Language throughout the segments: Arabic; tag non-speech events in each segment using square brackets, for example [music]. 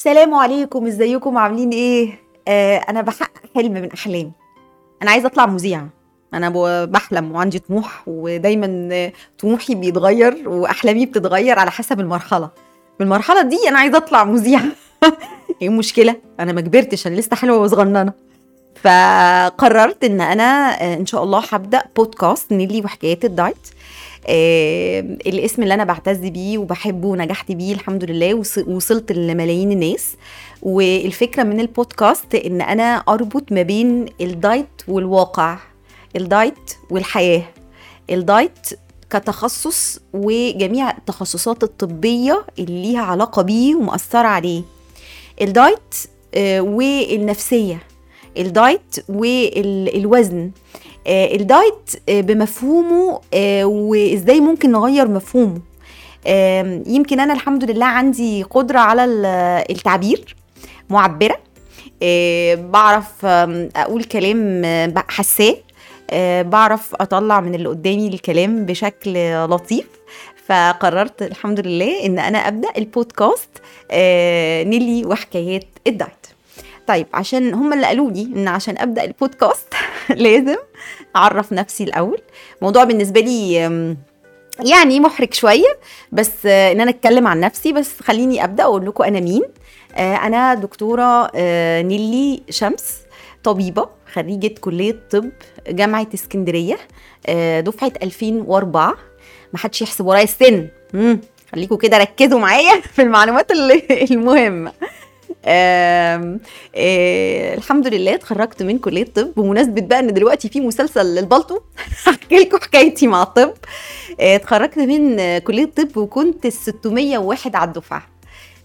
سلام عليكم ازيكم؟ عاملين إيه؟ آه أنا بحقق حلم من احلامي. أنا عايزة اطلع مذيعة. أنا بحلم وعندي طموح ودايما طموحي بيتغير وأحلامي بتتغير على حسب المرحلة. في المرحله دي أنا عايزة أطلع مذيعة. [laughs] إيه المشكلة؟ أنا ما كبرتش أنا لسه حلوة وصغننة. فقررت إن أنا آه، إن شاء الله هبدأ بودكاست نيلي وحكايات الدايت. الاسم اللي أنا بعتز بيه وبحبه ونجحت بيه الحمد لله وص- وصلت لملايين الناس. والفكرة من البودكاست إن أنا أربط ما بين الدايت والواقع الدايت والحياة الدايت كتخصص وجميع التخصصات الطبية اللي ليها علاقة بيه ومأثرة عليه. الدايت آه، والنفسية الدايت والوزن آه، الدايت آه، بمفهومه آه، وإزاي ممكن نغير مفهومه. يمكن أنا الحمد لله عندي قدرة على ال- التعبير معبرة آه، بعرف أقول كلام آه، حساه آه، بعرف أطلع من اللي قدامي الكلام بشكل لطيف. فقررت الحمد لله إن أنا أبدأ البودكاست آه، نيلي وحكايات الدايت. طيب عشان هم اللي قالوا لي إن عشان أبدأ البودكاست [laughs] [laughs] لازم أعرف نفسي الأول. موضوع بالنسبة لي يعني محرج شوية بس آه، إن أنا أتكلم عن نفسي بس خليني أبدأ أقول لكم أنا مين. آه، أنا دكتورة آه، نيلي شمس طبيبة خريجة كلية طب جامعة اسكندرية دفعة 2004 ما حدش يحسب ورايا السن. خليكم كده ركزوا معايا [laughs] في المعلومات المهمة. آه، الحمد لله اتخرجت من كلية طب. بمناسبة بقى إن دلوقتي في مسلسل البالتو [laughs] هحكي لكم حكايتي مع الطب. آه، اتخرجت من كلية طب وكنت ال 601 على الدفعة.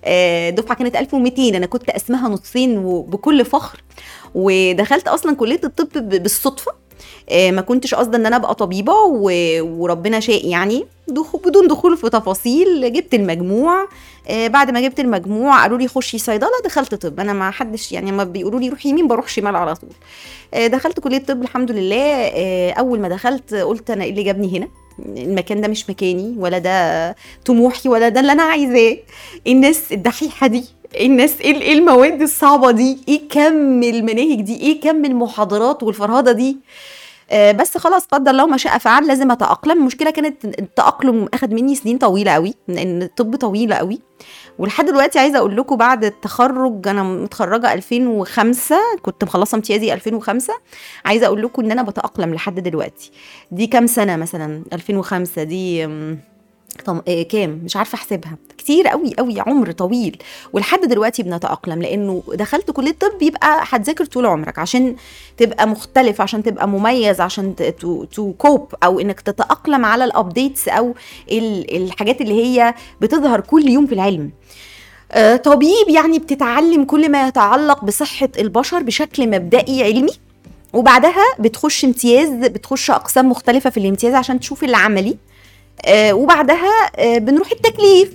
آه، دفعه كانت 1200 أنا كنت أسمها نصين وبكل فخر. ودخلت أصلا كلية الطب بالصدفة. ما كنتش قصدا إن أنا أبقى طبيبة وربنا شاء يعني. بدون دخول في تفاصيل جبت المجموع. آه، بعد ما جبت المجموع قالوا لي خشي صيدلة دخلت طب. أنا ما حدش يعني ما بيقولوا لي روحي يمين بروح شمال على طول. آه، دخلت كلية طب الحمد لله. آه، أول ما دخلت قلت أنا إيه اللي جابني هنا؟ المكان ده مش مكاني ولا ده طموحي ولا ده اللي أنا عايزاه. الناس الدحيحة دي الناس إيه المواد الصعبة دي؟ إيه كم المناهج دي؟ إيه كم المحاضرات والفرهدة دي؟ آه، بس خلاص قدر الله ما شاء فعل لازم أتأقلم. المشكلة كانت التأقلم أخد مني سنين طويلة قوي لأن الطب طويله قوي. ولحد دلوقتي عايزة أقول لكم بعد التخرج أنا متخرجة 2005 كنت مخلصة امتيازي 2005 عايزة أقول لكم إن أنا بتأقلم لحد دلوقتي. دي كام سنة مثلا؟ 2005 دي طم... إيه كام مش عارفة أحسبها. كتير قوي قوي عمر طويل. ولحد دلوقتي بنتأقلم لأنه دخلت كلية طب يبقى هتذاكر طول عمرك عشان تبقى مختلف عشان تبقى مميز عشان to cope أو إنك تتأقلم على ال updates أو ال- الحاجات اللي هي بتظهر كل يوم في العلم. آه، طبيب يعني بتتعلم كل ما يتعلق بصحة البشر بشكل مبدئي علمي وبعدها بتخش امتياز بتخش أقسام مختلفة في الامتياز عشان تشوف العملي. آه، وبعدها آه، بنروح التكليف.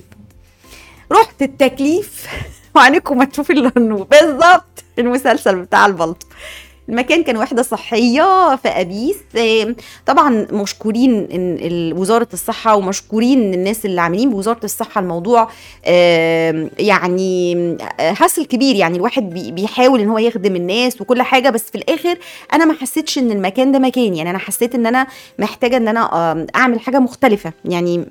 رحت التكليف. [laughs] وعينكم ما تشوفي إلا النور. بالظبط. المسلسل بتاع البلطو. المكان كان وحدة صحية في أبيس. آه، طبعا مشكورين ال- وزارة الصحة ومشكورين الناس اللي عاملين بوزارة الصحة الموضوع آه، يعني آه، hassle كبير. يعني الواحد بي- بيحاول إن هو يخدم الناس وكل حاجة بس في الآخر أنا ما حسيتش إن المكان ده مكاني. يعني أنا حسيت إن أنا محتاجة إن أنا أعمل حاجة مختلفة. يعني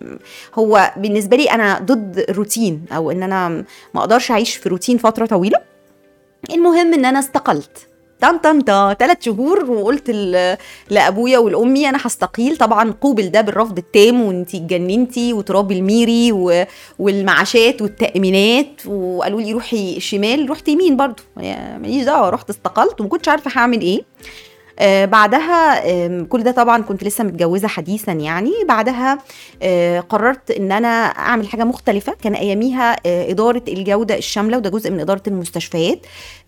هو بالنسبة لي أنا ضد الروتين أو إن أنا ما أقدرش أعيش في روتين فترة طويلة. المهم إن أنا استقلت. طن طن طن ثلاث شهور وقلت لأبويا ولأمي أنا هستقيل. طبعا قوبل ده بالرفض التام وأنتي اتجننتي وتراب الميري و... والمعاشات والتأمينات. وقالوا لي روحي شمال رحت يمين برضو. يعني ماليش دعوة رحت استقلت وما كنتش عارفة هعمل إيه. بعدها آم، كل ده طبعا كنت لسه متجوزة حديثا يعني. بعدها آه قررت إن أنا أعمل حاجة مختلفة. كان أياميها آه إدارة الجودة الشاملة وده جزء من إدارة المستشفيات.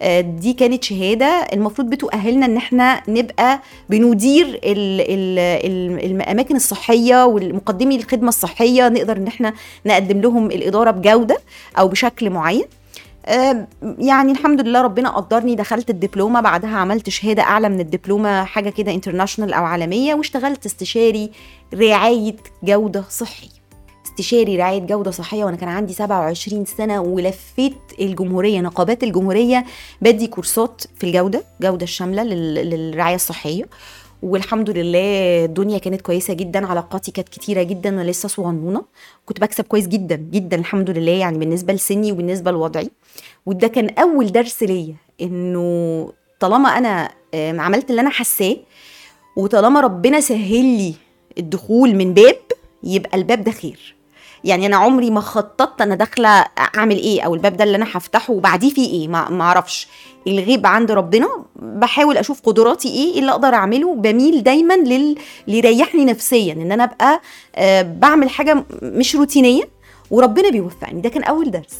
آه دي كانت شهادة. المفروض بتؤهلنا إن إحنا نبقى بندير ال ال ال الأماكن الصحية والمقدمي الخدمه الصحية نقدر إن إحنا نقدم لهم الإدارة بجودة أو بشكل معين. آه، يعني الحمد لله ربنا قدرني دخلت الدبلومة بعدها عملت شهادة أعلى من الدبلومة حاجة كده انترناشونال أو عالمية واشتغلت استشاري رعاية جودة صحية. استشاري رعاية جودة صحية وأنا كان عندي 27 سنة ولفيت الجمهورية نقابات الجمهورية بدي كورسات في الجودة الجوده الشاملة للرعاية الصحية. والحمد لله الدنيا كانت كويسة جدا علاقاتي كانت كتيرة جدا أنا لسه صغنونة. كنت بكسب كويس جدا جدا الحمد لله يعني بالنسبة لسني وبالنسبة لوضعي. وده كان أول درس ليا إنه طالما أنا عملت اللي أنا حاساه وطالما ربنا سهل لي الدخول من باب يبقى الباب ده خير. يعني أنا عمري ما خططت أنا داخلة أعمل إيه أو الباب ده اللي أنا هفتحه وبعديه فيه إيه ما أعرفش. الغيب عند ربنا بحاول أشوف قدراتي إيه اللي أقدر أعمله بميل دايما لل... اللي يريحني نفسيا إن أنا أبقى آه بعمل حاجة مش روتينية وربنا بيوفقني. ده كان أول درس.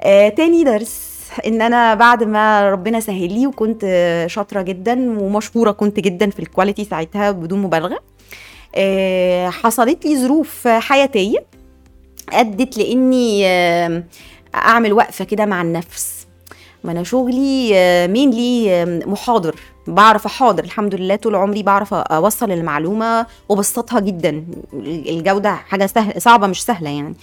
آه تاني درس إن أنا بعد ما ربنا سهل لي وكنت شاطرة جدا ومشهورة كنت جدا في الكواليتي ساعتها بدون مبالغة آه حصلت لي ظروف حياتية. ادت لإني آه أعمل وقفة كده مع النفس. ما أنا شغلي مين لي؟ محاضر. بعرف أحاضر. الحمد لله طول عمري بعرف أوصل المعلومة وبسطها جدا. الجودة حاجة سهل صعبة مش سهلة يعني.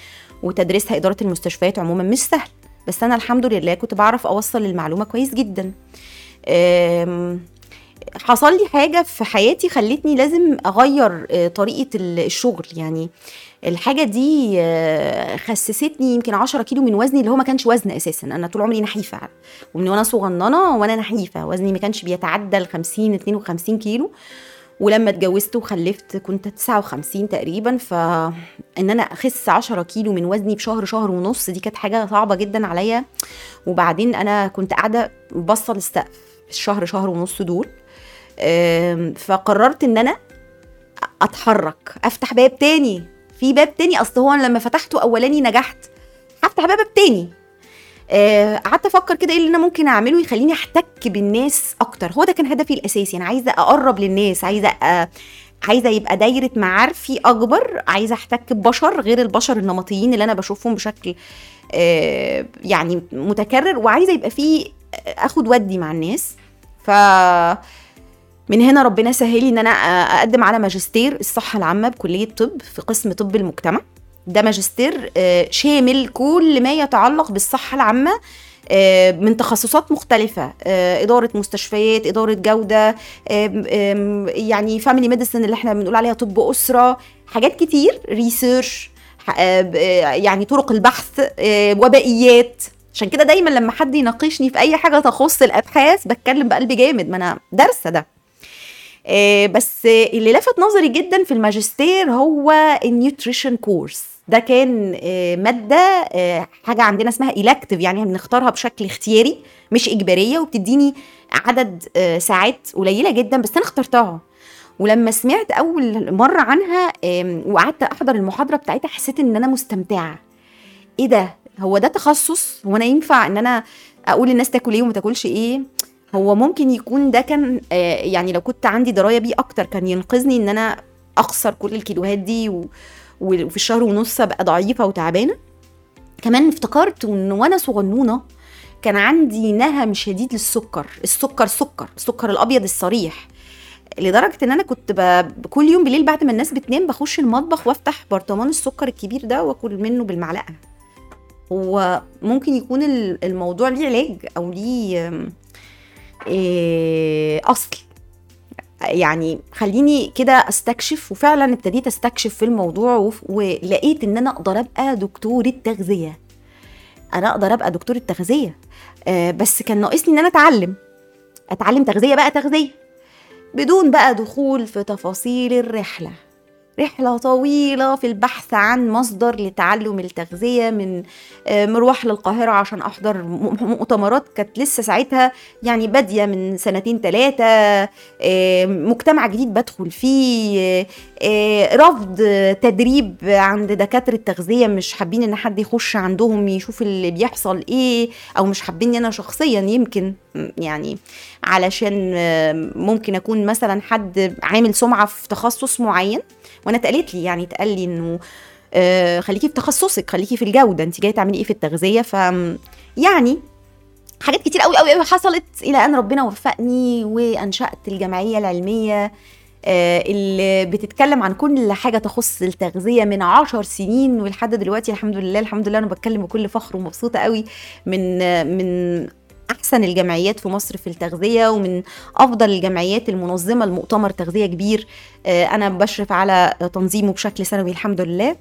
وتدريسها إدارة المستشفيات عموما مش سهل. بس أنا الحمد لله كنت بعرف أوصل المعلومة كويس جدا. حصل لي حاجة في حياتي خلتني لازم أغير طريقة الشغل يعني. الحاجة دي خسستني يمكن 10 كيلو من وزني اللي هو ما كانش وزن أساسا. أنا طول عمري نحيفة ومن وأنا صغننة وأنا نحيفة. وزني ما كانش بيتعدى ال 50 52 كيلو. ولما اتجوزت وخلفت كنت 59 تقريبا. فان أنا أخس 10 كيلو من وزني في شهر شهر ونص دي كانت حاجة صعبة جدا عليا. وبعدين أنا كنت قاعدة باصه للسقف الشهر شهر ونص دول. فقررت إن أنا أتحرك أفتح باب تاني. في باب تاني أصل هو لما فتحته أولاني نجحت. هفتح باب تاني. قعدت أفكر كده إيه اللي أنا ممكن أعمله يخليني أحتك بالناس أكتر. هو ده كان هدفي الأساسي أنا عايزة أقرب للناس عايزة أ... عايزة يبقى دايرة معارفي أكبر عايزة أحتك ببشر غير البشر النمطيين اللي أنا بشوفهم بشكل يعني متكرر وعايزة يبقى في آخد ودي مع الناس. ف من هنا ربنا سهل لي إن أنا أقدم على ماجستير الصحة العامة بكلية طب في قسم طب المجتمع. ده ماجستير شامل كل ما يتعلق بالصحة العامة من تخصصات مختلفة إدارة مستشفيات إدارة جودة يعني family medicine اللي إحنا بنقول عليها طب أسرة حاجات كتير research يعني طرق البحث وبائيات عشان كده دايما لما حد يناقشني في أي حاجة تخص الأبحاث بتكلم بقلب جامد ما أنا دارسة ده. بس اللي لفت نظري جدا في الماجستير هو ال nutrition course. ده كان مادة حاجة عندنا اسمها elective يعني بنختارها بشكل اختياري مش إجبارية وبتديني عدد ساعات قليلة جدا بس أنا اخترتها. ولما سمعت أول مرة عنها وقعدت أحضر المحاضرة بتاعتها حسيت إن أنا مستمتعة. إيه ده؟ هو ده تخصص؟ هو أنا ينفع إن أنا أقول للناس تاكل إيه وما تاكلش إيه؟ هو ممكن يكون ده كان يعني لو كنت عندي دراية بيه أكتر كان ينقذني إن أنا أخسر كل الكيلوهات دي. وفي الشهر ونص أبقى ضعيفة وتعبانة كمان افتكرت إن وأنا صغنونة كان عندي نهم شديد للسكر السكر سكر السكر الأبيض الصريح لدرجة إن أنا كنت. كل يوم بالليل بعد ما الناس بتنام بخش المطبخ وأفتح برطمان السكر الكبير ده وآكل منه بالمعلقة هو ممكن يكون الموضوع ليه علاج أو ليه أصل. يعني خليني كده أستكشف وفعلا ابتديت أستكشف في الموضوع ولقيت إن أنا أقدر أبقى دكتورة تغذية أنا أقدر أبقى دكتورة تغذية آه بس كان ناقصني إن أنا أتعلم. أتعلم تغذية بقى تغذية. بدون بقى دخول في تفاصيل الرحلة. رحلة طويلة في البحث عن مصدر لتعلم التغذية من مروح للقاهرة عشان أحضر مؤتمرات كانت لسه ساعتها يعني بادية من سنتين ثلاثة مجتمع جديد بدخل فيه رفض تدريب عند دكاترة تغذية مش حابين إن حد يخش عندهم يشوف اللي بيحصل إيه أو مش حابين أنا شخصيا يمكن. يعني علشان ممكن أكون مثلا حد عامل سمعة في تخصص معين وأنا اتقالت لي يعني اتقال لي إنه آه خليكي في تخصصك خليكي في الجودة انت جاية تعملي إيه في التغذية؟ ف يعني حاجات كتير قوي قوي قوي حصلت إلى أن ربنا وفقني وأنشأت الجمعية العلمية آه، اللي بتتكلم عن كل حاجة تخص التغذية من عشر سنين ولحد دلوقتي الحمد لله الحمد لله أنا بتكلم بكل فخر ومبسوطة قوي من من أحسن الجمعيات في مصر في التغذية ومن أفضل الجمعيات المنظمة لمؤتمر تغذية كبير. آه، أنا بشرف على تنظيمه بشكل سنوي الحمد لله.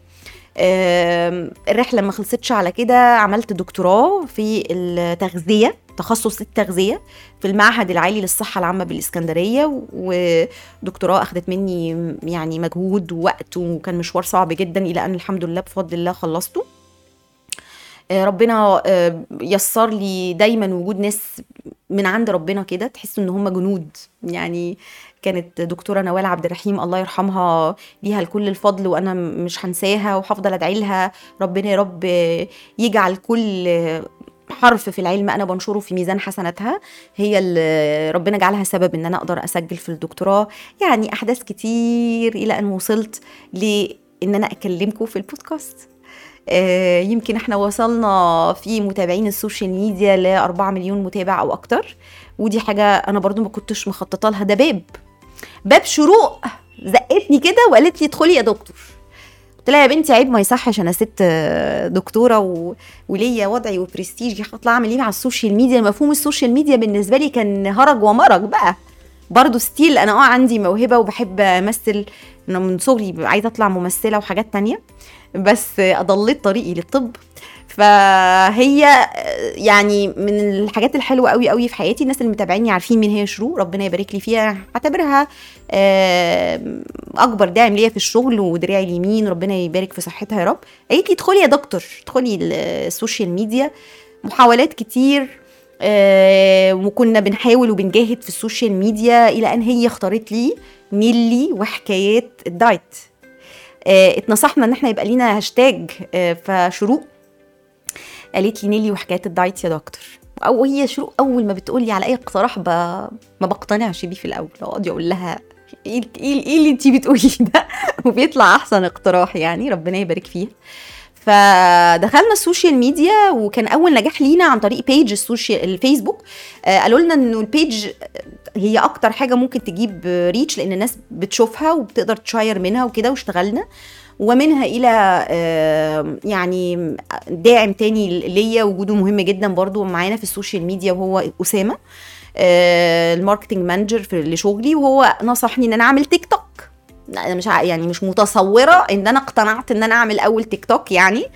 آم، الرحلة ما خلصتش على كده. عملت دكتوراه في التغذية تخصص التغذية في المعهد العالي للصحة العامة بالإسكندرية ودكتوراه اخذت مني يعني مجهود ووقت وكان مشوار صعب جدا إلى أن الحمد لله بفضل الله خلصته. آه، ربنا آه، يسر لي دايما وجود ناس من عند ربنا كده تحس إن هم جنود. يعني كانت دكتورة نوال عبد الرحيم الله يرحمها ليها الكل الفضل وأنا مش هنساها وهفضل أدعي لها. ربنا يا رب يجعل كل حرف في العلم أنا بنشره في ميزان حسناتها. هي اللي ربنا جعلها سبب إن أنا أقدر أسجل في الدكتوراه. يعني أحداث كتير إلى أن وصلت لإن أنا أكلمكم في البودكاست. آه، يمكن إحنا وصلنا في متابعين ال social media ل 4 مليون متابع أو أكتر. ودي حاجة أنا برضو ما كنتش مخططة لها. ده باب. باب شروق. زقتني كده وقالت لي ادخلي يا دكتور. قلت لها يا بنتي عيب ما يصحش أنا ست آه، دكتورة و... وليا وضعي وبرستيجي. هطلع أعمل إيه مع ال social media؟ مفهوم ال social media بالنسبة لي كان هرج ومرج بقى. برضه still أنا آه عندي موهبة وبحب أمثل أنا من صغري عايزة أطلع ممثلة وحاجات تانية. بس أضليت طريقي للطب. فهي يعني من الحاجات الحلوة قوي قوي في حياتي الناس اللي متابعيني عارفين مين هي شروق ربنا يبارك لي فيها. أعتبرها آه، أكبر داعم ليا في الشغل ودراعي اليمين ربنا يبارك في صحتها يا رب. قالت لي ادخلي يا دكتور ادخلي ال social media. محاولات كتير وكنا بنحاول وبنجاهد في ال social media إلى أن هي اختارت لي نيلي وحكايات الدايت. اتنصحنا إن إحنا يبقى لينا هاشتاج آه، فشروق قالت لي نيلي وحكايات الدايت يا دكتور. أو هي شروق أول ما بتقول لي على أي اقتراح ب... ما بقتنعش بيه في الأول أقعد أقول لها إيه إيه إيه اللي انت بتقوليه ده؟ [laughs] وبيطلع أحسن اقتراح يعني ربنا يبارك فيه فدخلنا ال social media وكان أول نجاح لينا عن طريق page ال social الفيسبوك. آه، قالوا لنا إنه ال page هي أكتر حاجة ممكن تجيب reach لأن الناس بتشوفها وبتقدر ت share منها وكده واشتغلنا. ومنها إلى آه، يعني داعم تاني ليا وجوده مهم جدا برضو معانا في ال social media وهو أسامة آه، ال marketing manager في لشغلي وهو نصحني إن أنا أعمل تيك توك أنا مش يعني مش متصوره ان أنا اقتنعت ان أنا اعمل اول تيك توك يعني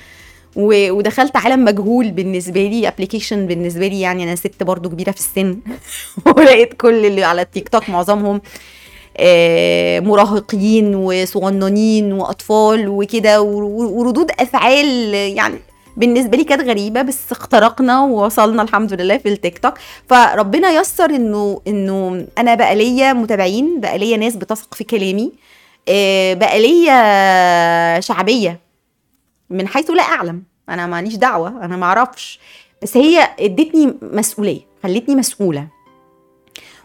ودخلت عالم مجهول بالنسبة لي application بالنسبة لي يعني أنا ست برضو كبيرة في السن [laughs] ولقيت كل اللي على التيك توك معظمهم آه، مراهقين وصغننين وأطفال وكده وردود أفعال يعني بالنسبة لي كانت غريبة بس اخترقنا ووصلنا الحمد لله في التيك توك. فربنا يسر إنه إنه أنا بقى ليا متابعين بقى ليا ناس بتثق في كلامي آه، بقى ليا شعبية. من حيث لا أعلم. أنا ماليش دعوة أنا ما أعرفش. بس هي ادتني مسؤولية خلتني مسؤولة.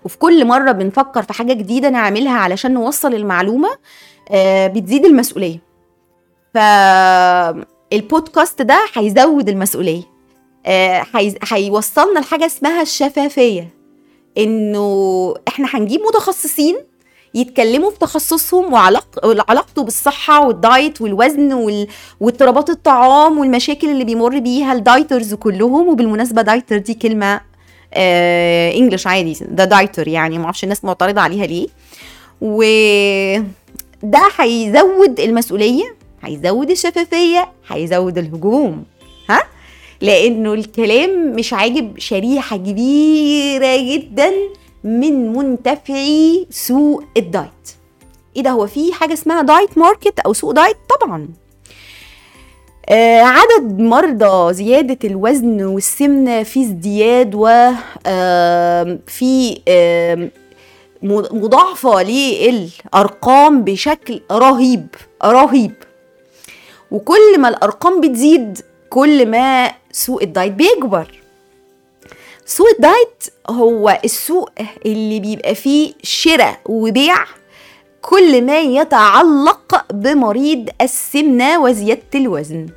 وفي كل مرة بنفكر في حاجة جديدة نعملها علشان نوصل المعلومة آه، بتزيد المسؤولية. فالبودكاست ده هيزود المسؤولية. آه، هيوصلنا لحاجة اسمها الشفافية. إنه إحنا هنجيب متخصصين يتكلموا في تخصصهم وعلاق- وعلاقته بالصحة والدايت والوزن وال... واضطرابات الطعام والمشاكل اللي بيمر بيها ال dieters كلهم. وبالمناسبة dieter دي كلمة آه English عادي ده dieter يعني ما الناس معترضة عليها ليه. وده هيزود المسؤولية هيزود الشفافية هيزود الهجوم. ها؟ لأنه الكلام مش عاجب شريحة كبيرة جدا. من منتفعي سوق الدايت. إيه ده؟ هو في حاجة اسمها diet market أو سوق دايت؟ طبعا. آه عدد مرضى زيادة الوزن والسمنة في ازدياد وفي مضاعفة للأرقام بشكل رهيب رهيب. وكل ما الأرقام بتزيد كل ما سوق الدايت بيكبر. سوق الدايت هو السوق اللي بيبقى فيه شراء وبيع كل ما يتعلق بمريض السمنة وزيادة الوزن.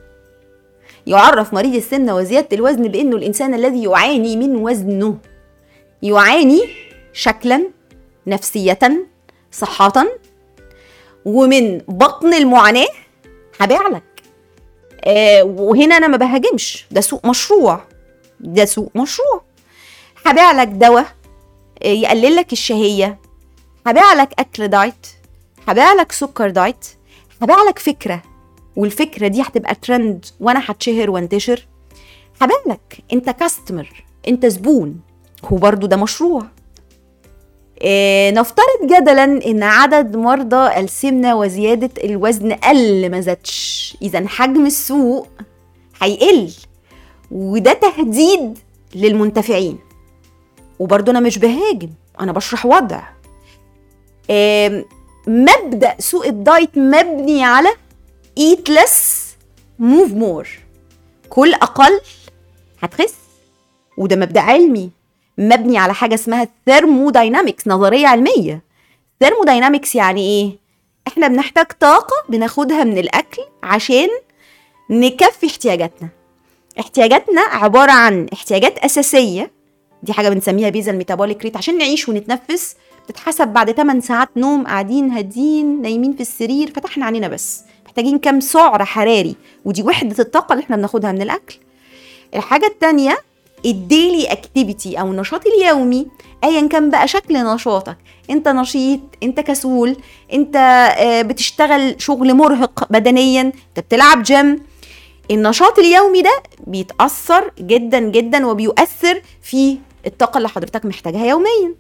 يعرف مريض السمنة وزيادة الوزن بأنه الإنسان الذي يعاني من وزنه. يعاني شكلا نفسية صحة ومن بطن المعاناة هبيع لك. آه وهنا أنا ما بهاجمش. ده سوق مشروع. ده سوق مشروع. هبيع لك دواء آه، يقلل لك الشهية. هبيع لك أكل دايت هبيع لك سكر دايت هبيع لك فكرة. والفكرة دي هتبقى ترند وأنا هتشهر وانتشر. هبيع لك أنت كاستمر أنت زبون هو برضو ده مشروع. إيه نفترض جدلا إن عدد مرضى السمنة وزيادة الوزن قل ما زادش. اذا حجم السوق هيقل وده تهديد للمنتفعين. وبرضه أنا مش بهاجم أنا بشرح وضع. مبدأ سوق الدايت مبني على eat less move more. كل أقل هتخس. وده مبدأ علمي. مبني على حاجة اسمها ال thermodynamics نظرية علمية. thermodynamics يعني إيه؟ إحنا بنحتاج طاقة بناخدها من الأكل عشان نكفي احتياجاتنا. احتياجاتنا عبارة عن احتياجات أساسية دي حاجة بنسميها basal metabolic rate عشان نعيش ونتنفس. بتتحسب بعد 8 ساعات نوم قاعدين هادين نايمين في السرير فتحنا عينينا بس. محتاجين كام سعر حراري؟ ودي وحدة الطاقة اللي إحنا بناخدها من الأكل. الحاجة التانية ال daily activity أو النشاط اليومي. ايا كان بقى شكل نشاطك. أنت نشيط أنت كسول أنت آه، بتشتغل شغل مرهق بدنيا. أنت بتلعب جيم النشاط اليومي ده بيتأثر جدا جدا وبيؤثر في الطاقة اللي حضرتك محتاجها يوميا.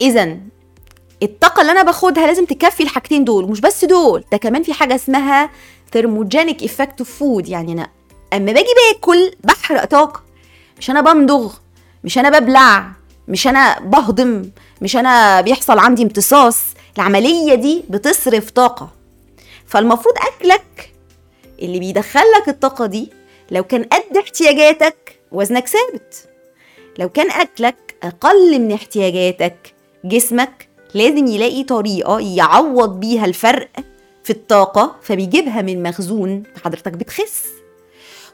اذا الطاقة اللي أنا باخدها لازم تكفي الحاجتين دول مش بس دول ده كمان في حاجة اسمها thermogenic effect of food يعني أنا أما باجي باكل بحرق طاقة مش أنا بمضغ مش أنا ببلع مش أنا بهضم مش أنا بيحصل عندي امتصاص. العملية دي بتصرف طاقة. فالمفروض أكلك اللي بيدخلك الطاقة دي لو كان قد احتياجاتك وزنك ثابت. لو كان أكلك أقل من احتياجاتك جسمك لازم يلاقي طريقة يعوض بيها الفرق في الطاقة فبيجيبها من مخزون فحضرتك بتخس.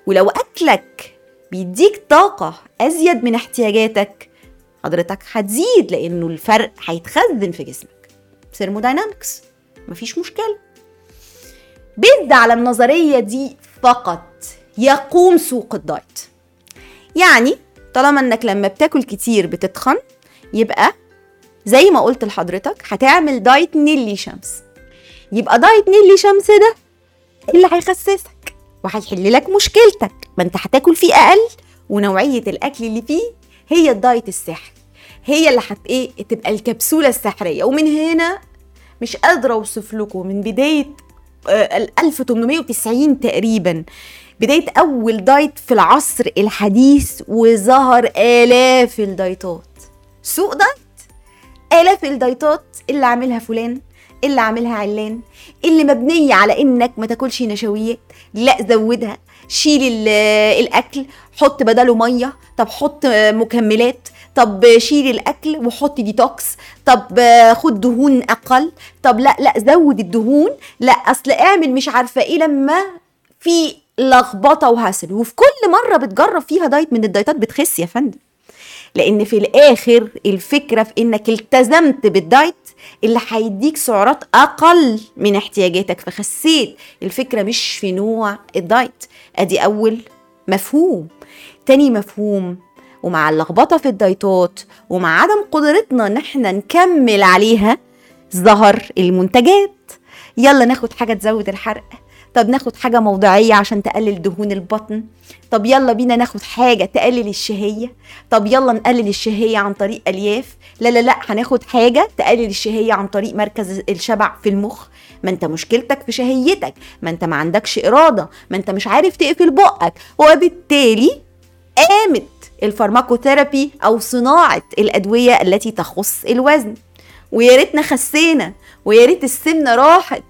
ولو أكلك بيديك طاقة أزيد من احتياجاتك حضرتك هتزيد لأنه الفرق هيتخزن في جسمك. thermodynamics مفيش مشكلة. based على النظرية دي فقط يقوم سوق الدايت. يعني طالما إنك لما بتاكل كتير بتتخن يبقى زي ما قلت لحضرتك هتعمل دايت نيلي شمس. يبقى دايت نيلي شمس ده اللي هيخسسك وهيحل لك مشكلتك. ما أنت هتاكل فيه أقل ونوعية الأكل اللي فيه هي الدايت السحري. هي اللي هت إيه تبقى الكبسولة السحرية. ومن هنا مش قادرة أوصف لكم من بداية آه، ال 1890 تقريبا بداية أول دايت في العصر الحديث وظهر آلاف الدايتات. سوق دايت؟ آلاف الدايتات اللي عاملها فلان اللي عاملها علان اللي مبنية على إنك ما تاكلش نشويات. لا زودها. شيل ال- الأكل حط بداله مية. طب حط مكملات. طب شيل الأكل وحط ديتوكس طب خد دهون أقل. طب لا لا زود الدهون. لا أصل اعمل مش عارفة إيه لما في لخبطة و hassle وفي كل مرة بتجرب فيها دايت من الدايتات بتخس يا فندم. لأن في الآخر الفكرة في إنك التزمت بالدايت اللي هيديك سعرات أقل من احتياجاتك. فخسيت. الفكرة مش في نوع الدايت. أدي أول مفهوم. تاني مفهوم ومع اللخبطة في الدايتات ومع عدم قدرتنا إن إحنا نكمل عليها ظهر المنتجات. يلا ناخد حاجة تزود الحرق. طب ناخد حاجة موضعية عشان تقلل دهون البطن؟ طب يلا بينا ناخد حاجة تقلل الشهية؟ طب يلا نقلل الشهية عن طريق ألياف؟ لا لا لا هناخد حاجة تقلل الشهية عن طريق مركز الشبع في المخ. ما انت مشكلتك في شهيتك ما انت ما عندكش إرادة ما انت مش عارف تقفل بقك. وبالتالي قامت الفارماكوثيرابي أو صناعة الأدوية التي تخص الوزن. ويا ريتنا خسينا ويا ريت السمنة راحت.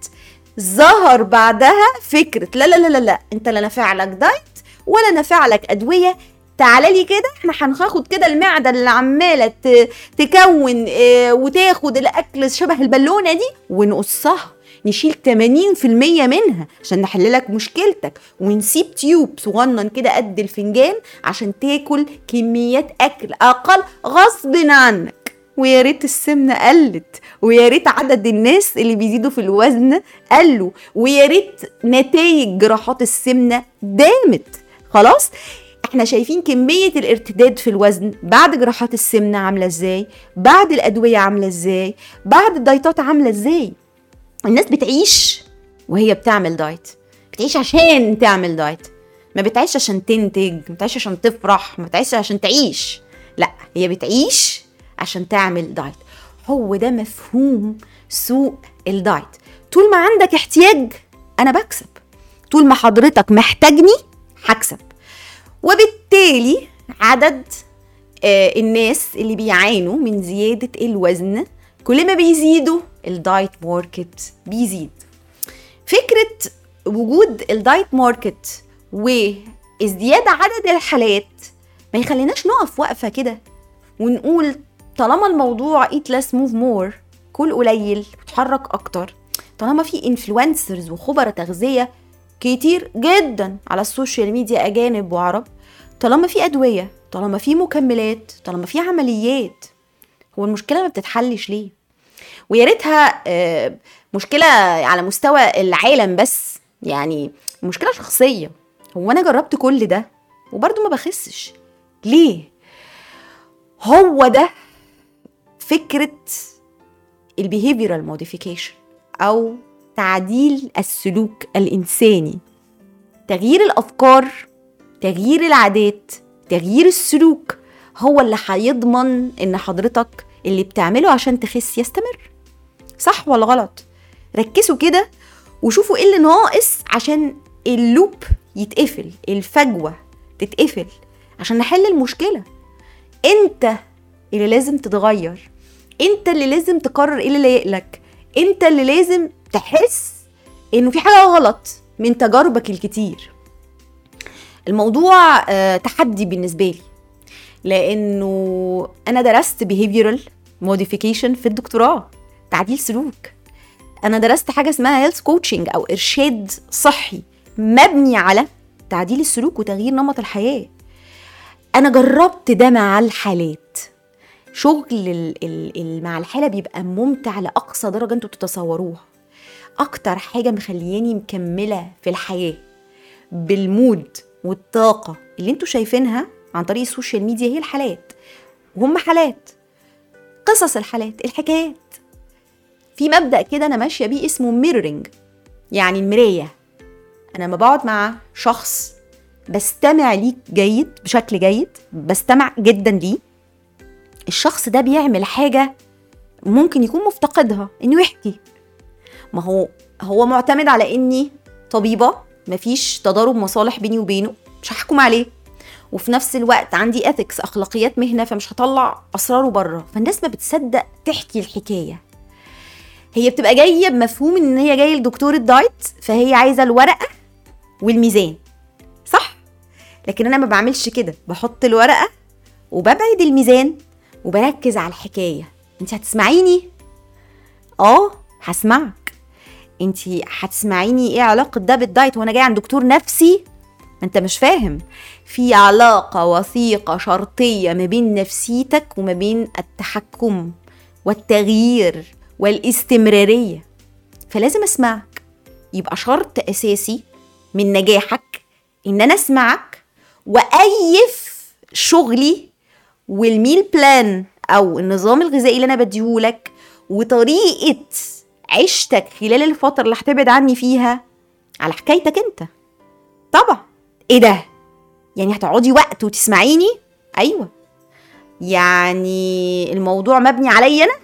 ظهر بعدها فكرة لا لا لا لا لا انت لا نافع لك دايت ولا نافع لك أدوية. تعالى لي كده إحنا هناخد كده المعدة اللي عمالة ت- تكون آه وتاخد الأكل شبه البالونة دي ونقصها. نشيل 80% منها عشان نحل لك مشكلتك. ونسيب tube صغنن كده قد الفنجان عشان تاكل كميات أكل أقل غصب عنك. ويا ريت السمنة قلت ويا ريت عدد الناس اللي بيزيدوا في الوزن قلوا ويا ريت نتائج جراحات السمنة دامت. خلاص؟ إحنا شايفين كمية الارتداد في الوزن بعد جراحات السمنة عاملة إزاي بعد الأدوية عاملة إزاي بعد الدايتات عاملة إزاي. الناس بتعيش وهي بتعمل دايت بتعيش عشان تعمل دايت. ما بتعيش عشان تنتج ما بتعيش عشان تفرح ما بتعيش عشان تعيش. لا هي بتعيش عشان تعمل دايت. هو ده مفهوم سوق الدايت. طول ما عندك احتياج أنا بكسب. طول ما حضرتك محتاجني هكسب. وبالتالي عدد آه الناس اللي بيعانوا من زيادة الوزن كل ما بيزيدوا ال diet market بيزيد. فكرة وجود ال diet market وازدياد عدد الحالات ما يخليناش نقف وقفة كده ونقول طالما الموضوع eat less move more كل قليل وتحرك أكتر. طالما في influencers وخبراء تغذية كتير جدا على ال social media أجانب وعرب طالما في أدوية طالما في مكملات طالما في عمليات هو المشكلة ما بتتحلش ليه؟ ويا ريتها آه، مشكلة على مستوى العالم بس يعني مشكلة شخصية. هو أنا جربت كل ده وبرضه ما بخسش. ليه؟ هو ده فكرة ال behavioral modification أو تعديل السلوك الإنساني. تغيير الأفكار تغيير العادات تغيير السلوك هو اللي هيضمن إن حضرتك اللي بتعمله عشان تخس يستمر. صح ولا غلط؟ ركزوا كده وشوفوا إيه اللي ناقص عشان اللوب يتقفل الفجوة تتقفل عشان نحل المشكلة. أنت اللي لازم تتغير. انت اللي لازم تقرر إيه اللي لايقلك. انت اللي لازم تحس انه في حاجة غلط من تجاربك الكتير. الموضوع آه، تحدي بالنسبة لي. لأنه أنا درست behavioral modification في الدكتوراه تعديل سلوك. أنا درست حاجة اسمها health coaching أو إرشاد صحي مبني على تعديل السلوك وتغيير نمط الحياة. أنا جربت ده مع الحالات. شغل مع الحالة بيبقى ممتع لأقصى درجة أنتوا تتصوروها أكتر حاجة مخلياني مكملة في الحياة بال mood والطاقة اللي أنتوا شايفينها عن طريق ال social media هي الحالات. وهم حالات قصص الحالات الحكايات. في مبدأ كده أنا ماشية بيه اسمه mirroring يعني المراية. أنا لما بقعد مع شخص بستمع ليه جيد بشكل جيد بستمع جدا ليه. الشخص ده بيعمل حاجة ممكن يكون مفتقدها إنه يحكي. ما هو هو معتمد على إني طبيبة مفيش تضارب مصالح بيني وبينه مش هحكم عليه. وفي نفس الوقت عندي اثكس أخلاقيات مهنة فمش هطلع أسراره بره فالناس ما بتصدق تحكي الحكاية. هي بتبقى جاية بمفهوم إن هي جاية لدكتور الدايت فهي عايزة الورقة والميزان. صح؟ لكن أنا ما بعملش كده. بحط الورقة وببعد الميزان. وبركز على الحكاية. انت هتسمعيني؟ آه هسمعك. انت هتسمعيني إيه علاقة ده بال diet وأنا جاي عند دكتور نفسي؟ انت مش فاهم. في علاقة وثيقة شرطية ما بين نفسيتك وما بين التحكم والتغيير والاستمرارية. فلازم أسمعك. يبقى شرط أساسي من نجاحك إن أنا أسمعك وأقيف شغلي وال meal plan أو النظام الغذائي اللي أنا بديهولك وطريقة عيشتك خلال الفترة اللي هتبعد عني فيها على حكايتك أنت. طبعا. إيه ده؟ يعني هتقعدي وقت وتسمعيني؟ أيوه. يعني الموضوع مبني عليا أنا؟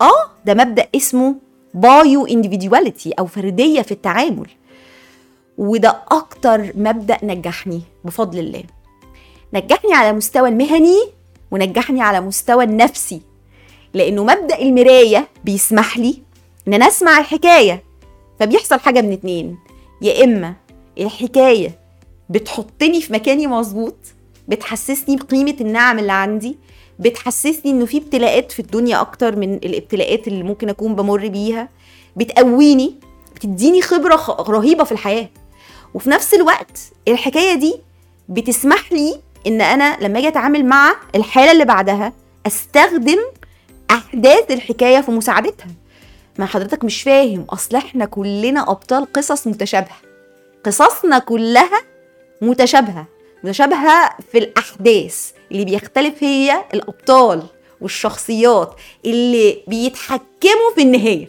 آه. ده مبدأ اسمه bio individuality أو فردية في التعامل. وده أكتر مبدأ نجحني بفضل الله. نجحني على مستوى المهني ونجحني على مستوى النفسي لأنه مبدأ المراية بيسمح لي إن أنا أسمع الحكاية. فبيحصل حاجة من اتنين يا إما الحكاية بتحطني في مكاني مظبوط بتحسسني بقيمة النعم اللي عندي بتحسسني إنه في ابتلاءات في الدنيا أكتر من الابتلاءات اللي ممكن أكون بمر بيها بتقويني بتديني خبرة رهيبة في الحياة. وفي نفس الوقت الحكاية دي بتسمح لي إن أنا لما أجي أتعامل مع الحالة اللي بعدها أستخدم أحداث الحكاية في مساعدتها. ما حضرتك مش فاهم أصل إحنا كلنا أبطال قصص متشابهة. قصصنا كلها متشابهة متشابهة في الأحداث. اللي بيختلف هي الأبطال والشخصيات اللي بيتحكموا في النهاية.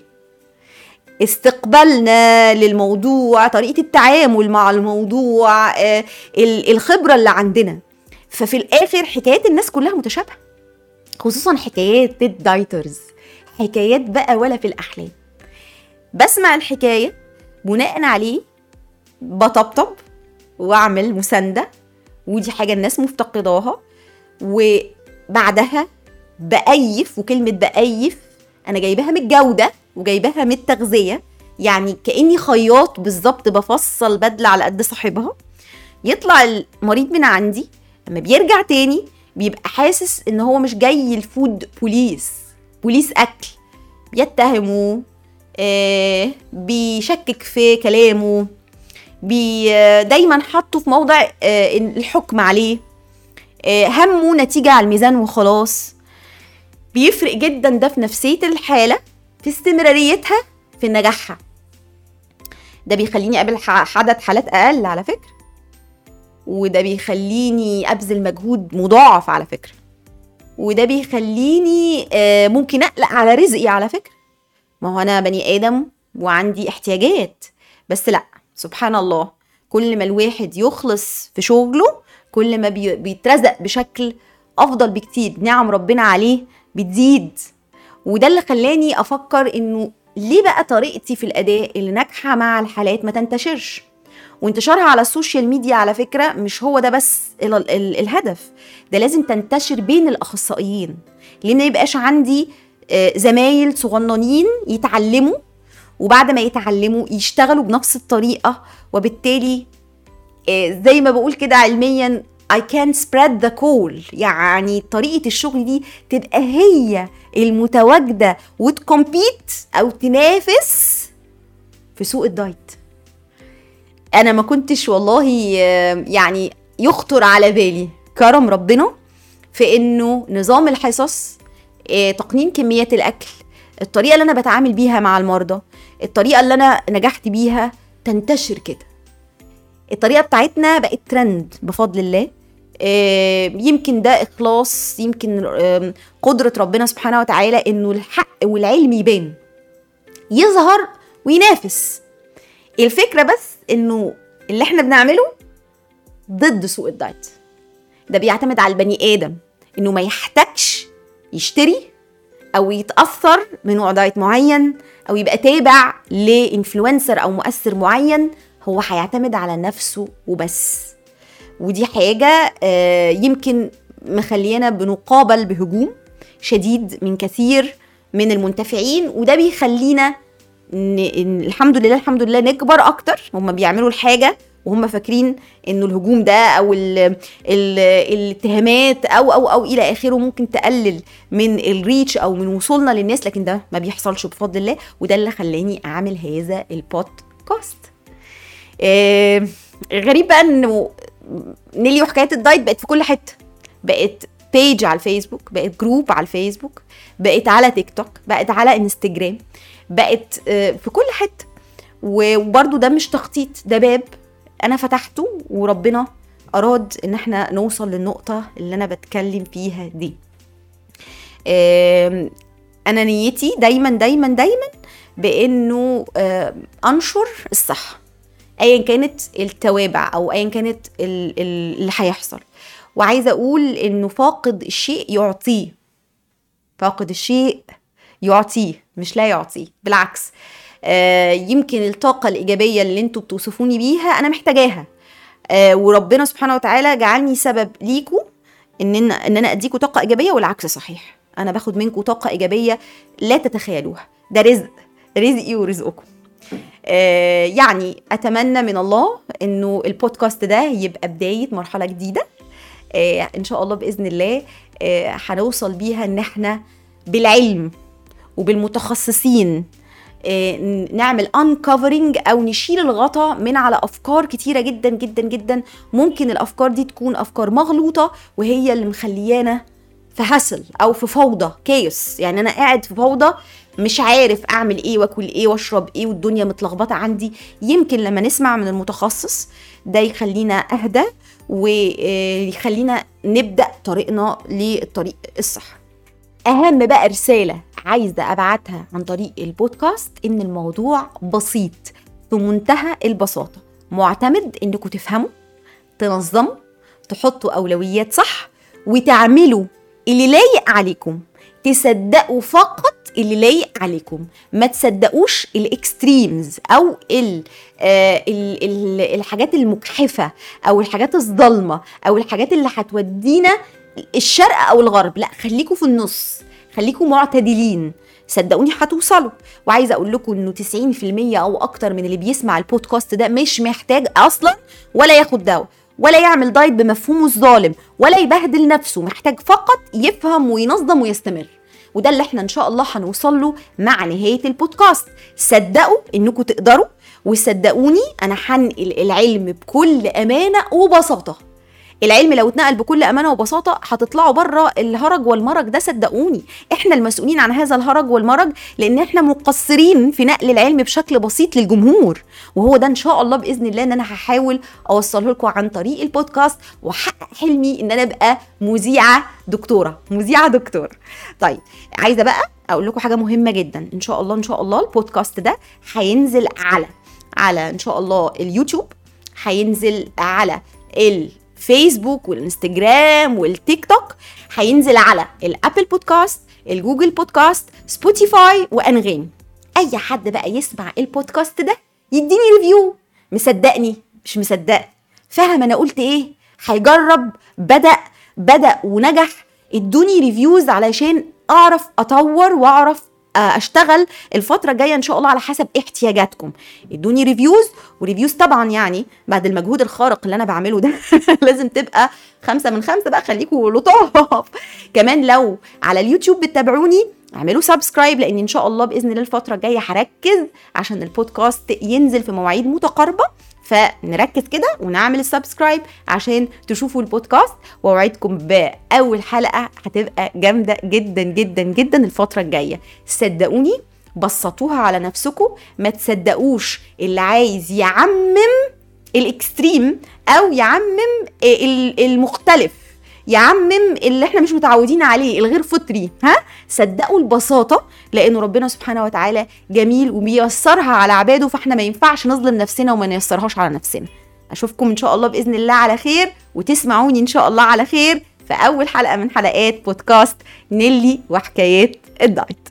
استقبالنا للموضوع طريقة التعامل مع الموضوع آه، الخبرة اللي عندنا. ففي الآخر حكايات الناس كلها متشابهة. خصوصا حكايات الدايترز حكايات بقى ولا في الأحلام. بسمع الحكاية بناء عليه بطبطب وأعمل مساندة. ودي حاجة الناس مفتقداها. وبعدها بأيف وكلمة بأيف أنا جايباها من الجودة وجايباها من التغذية. يعني كأني خياط بالظبط بفصل بدلة على قد صاحبها. يطلع المريض من عندي لما بيرجع تاني بيبقى حاسس إن هو مش جاي الفود بوليس بوليس أكل. بيتهمه آه بيشكك في كلامه بي دايما حطه في موضع آه الحكم عليه. آه همه نتيجة على الميزان وخلاص. بيفرق جدا ده في نفسية الحالة في استمراريتها في نجاحها. ده بيخليني أقابل عدد حالات أقل على فكرة. وده بيخليني أبذل مجهود مضاعف على فكرة. وده بيخليني آه، ممكن أقلق على رزقي على فكرة. ما هو أنا بني آدم وعندي احتياجات. بس لأ سبحان الله كل ما الواحد يخلص في شغله كل ما بيترزق بشكل أفضل بكتير. نعم ربنا عليه بتزيد. وده اللي خلاني أفكر إنه ليه بقى طريقتي في الأداء اللي ناجحة مع الحالات ما تنتشرش؟ وانتشارها على ال social media على فكرة مش هو ده بس ال ال ال الهدف. ده لازم تنتشر بين الأخصائيين. ليه ما يبقاش عندي آه، زمايل صغننين يتعلموا وبعد ما يتعلموا يشتغلوا بنفس الطريقة وبالتالي آه، زي ما بقول كده علميا I can spread the call يعني طريقة الشغل دي تبقى هي المتواجدة وتكمبيت أو تنافس في سوق الدايت. أنا ما كنتش والله يعني يخطر على بالي كرم ربنا في إنه نظام الحصص آه، تقنين كميات الأكل الطريقة اللي أنا بتعامل بيها مع المرضى الطريقة اللي أنا نجحت بيها تنتشر كده. الطريقة بتاعتنا بقت ترند بفضل الله يمكن ده إخلاص يمكن قدرة ربنا سبحانه وتعالى إنه الحق والعلم يبان يظهر وينافس. الفكرة بس إنه اللي إحنا بنعمله ضد سوق الدايت. ده بيعتمد على البني آدم إنه ما يحتاجش يشتري أو يتأثر من نوع دايت معين أو يبقى تابع لإنفلونسر أو مؤثر معين هو هيعتمد على نفسه وبس. ودي حاجة آه، يمكن مخلينا بنقابل بهجوم شديد من كثير من المنتفعين وده بيخلينا إن الحمد لله الحمد لله نكبر أكتر. هم بيعملوا الحاجة وهم فاكرين إنه الهجوم ده أو ال ال الاتهامات أو أو أو إلى آخره ممكن تقلل من ال reach أو من وصولنا للناس لكن ده ما بيحصلش بفضل الله وده اللي خلاني أعمل هذا البودكاست. آه غريب بقى إنه نيلي وحكايات ال diet بقت في كل حتة. بقت page على الفيسبوك بقت group على الفيسبوك بقت على تيك توك بقت على انستجرام بقت آه، في كل حتة. وبرده ده مش تخطيط ده باب أنا فتحته وربنا أراد إن إحنا نوصل للنقطة اللي أنا بتكلم فيها دي. أنا نيتي دايما دايما دايما بإنه أنشر الصحة ايا كانت التوابع أو ايا كانت اللي هيحصل. وعايزة أقول إنه فاقد الشيء يعطيه. فاقد الشيء يعطيه مش لا يعطيه بالعكس. آه يمكن الطاقة الإيجابية اللي أنتوا بتوصفوني بيها أنا محتاجاها. آه وربنا سبحانه وتعالى جعلني سبب ليكوا إن إن أنا أديكوا طاقة إيجابية والعكس صحيح. أنا باخد منكم طاقة إيجابية لا تتخيلوها. ده رزق رزقي ورزقكم. آه، يعني أتمنى من الله إنه البودكاست ده يبقى بداية مرحلة جديدة. آه، إن شاء الله بإذن الله هنوصل بيها إن إحنا بالعلم وبالمتخصصين. نعمل انكفرنج أو نشيل الغطا من على أفكار كتيرة جدا جدا جدا. ممكن الأفكار دي تكون أفكار مغلوطة وهي اللي مخليانا في هسل أو في فوضى كيس يعني أنا قاعد في فوضى مش عارف أعمل إيه وأكل إيه وأشرب إيه والدنيا متلخبطة عندي. يمكن لما نسمع من المتخصص ده يخلينا أهدى ويخلينا نبدأ طريقنا للطريق الصح. أهم بقى رسالة عايزه أبعتها عن طريق البودكاست إن الموضوع بسيط في منتهى البساطة. معتمد إنكم تفهموا تنظموا تحطوا أولويات صح وتعملوا اللي لايق عليكم. تصدقوا فقط اللي لايق عليكم. ما تصدقوش الإكستريمز أو ال آه ال ال الحاجات المجحفه أو الحاجات الظلمه أو الحاجات اللي هتودينا الشرق أو الغرب. لا خليكم في النص. خليكم معتدلين. صدقوني هتوصلوا. وعايزة أقول لكم إنه 90% أو أكتر من اللي بيسمع البودكاست ده مش محتاج أصلا ولا ياخد دواء ولا يعمل دايت بمفهومه الظالم ولا يبهدل نفسه محتاج فقط يفهم وينظم ويستمر. وده اللي إحنا إن شاء الله هنوصل له مع نهاية البودكاست. صدقوا إنكم تقدروا وصدقوني أنا هنقل العلم بكل أمانة وبساطة. العلم لو اتنقل بكل أمانة وبساطة هتطلعوا بره الهرج والمرج ده صدقوني. إحنا المسؤولين عن هذا الهرج والمرج لأن إحنا مقصرين في نقل العلم بشكل بسيط للجمهور. وهو ده إن شاء الله بإذن الله إن أنا هحاول أوصله لكم عن طريق البودكاست واحقق حلمي إن أنا أبقى مذيعة دكتورة. مذيعة دكتور. طيب عايزة بقى أقول لكم حاجة مهمة جدا. إن شاء الله إن شاء الله البودكاست ده هينزل على على إن شاء الله اليوتيوب هينزل على ال فيسبوك والإنستجرام والتيك توك هينزل على الأبل بودكاست الجوجل بودكاست سبوتيفاي وأنغامي أي حد بقى يسمع البودكاست ده يديني review مصدقني؟ مش مصدق. فاهم أنا قلت إيه؟ هيجرب بدأ بدأ ونجح. ادوني reviews علشان أعرف أطور وأعرف أشتغل الفترة الجاية إن شاء الله على حسب احتياجاتكم. ادوني reviews و reviews طبعا يعني بعد المجهود الخارق اللي أنا بعمله ده [laughs] لازم تبقى خمسة من خمسة بقى خليكم لطاف. كمان لو على اليوتيوب بتتابعوني اعملوا subscribe لأن إن شاء الله بإذن الله الفترة الجاية هركز عشان البودكاست ينزل في مواعيد متقاربة. فنركز كده ونعمل ال subscribe عشان تشوفوا البودكاست. وأوعدكم بأول حلقة هتبقى جامدة جدا جدا جدا الفترة الجاية. صدقوني بسطوها على نفسكم. ما تصدقوش اللي عايز يعمم ال extreme أو يعمم المختلف. يعمم اللي إحنا مش متعودين عليه الغير فطري ها؟ صدقوا البساطة لأن ربنا سبحانه وتعالى جميل وبيسرها على عباده فاحنا ما ينفعش نظلم نفسنا وما نيسرهاش على نفسنا. أشوفكم إن شاء الله بإذن الله على خير وتسمعوني إن شاء الله على خير في أول حلقة من حلقات بودكاست نيلي وحكايات الدايت.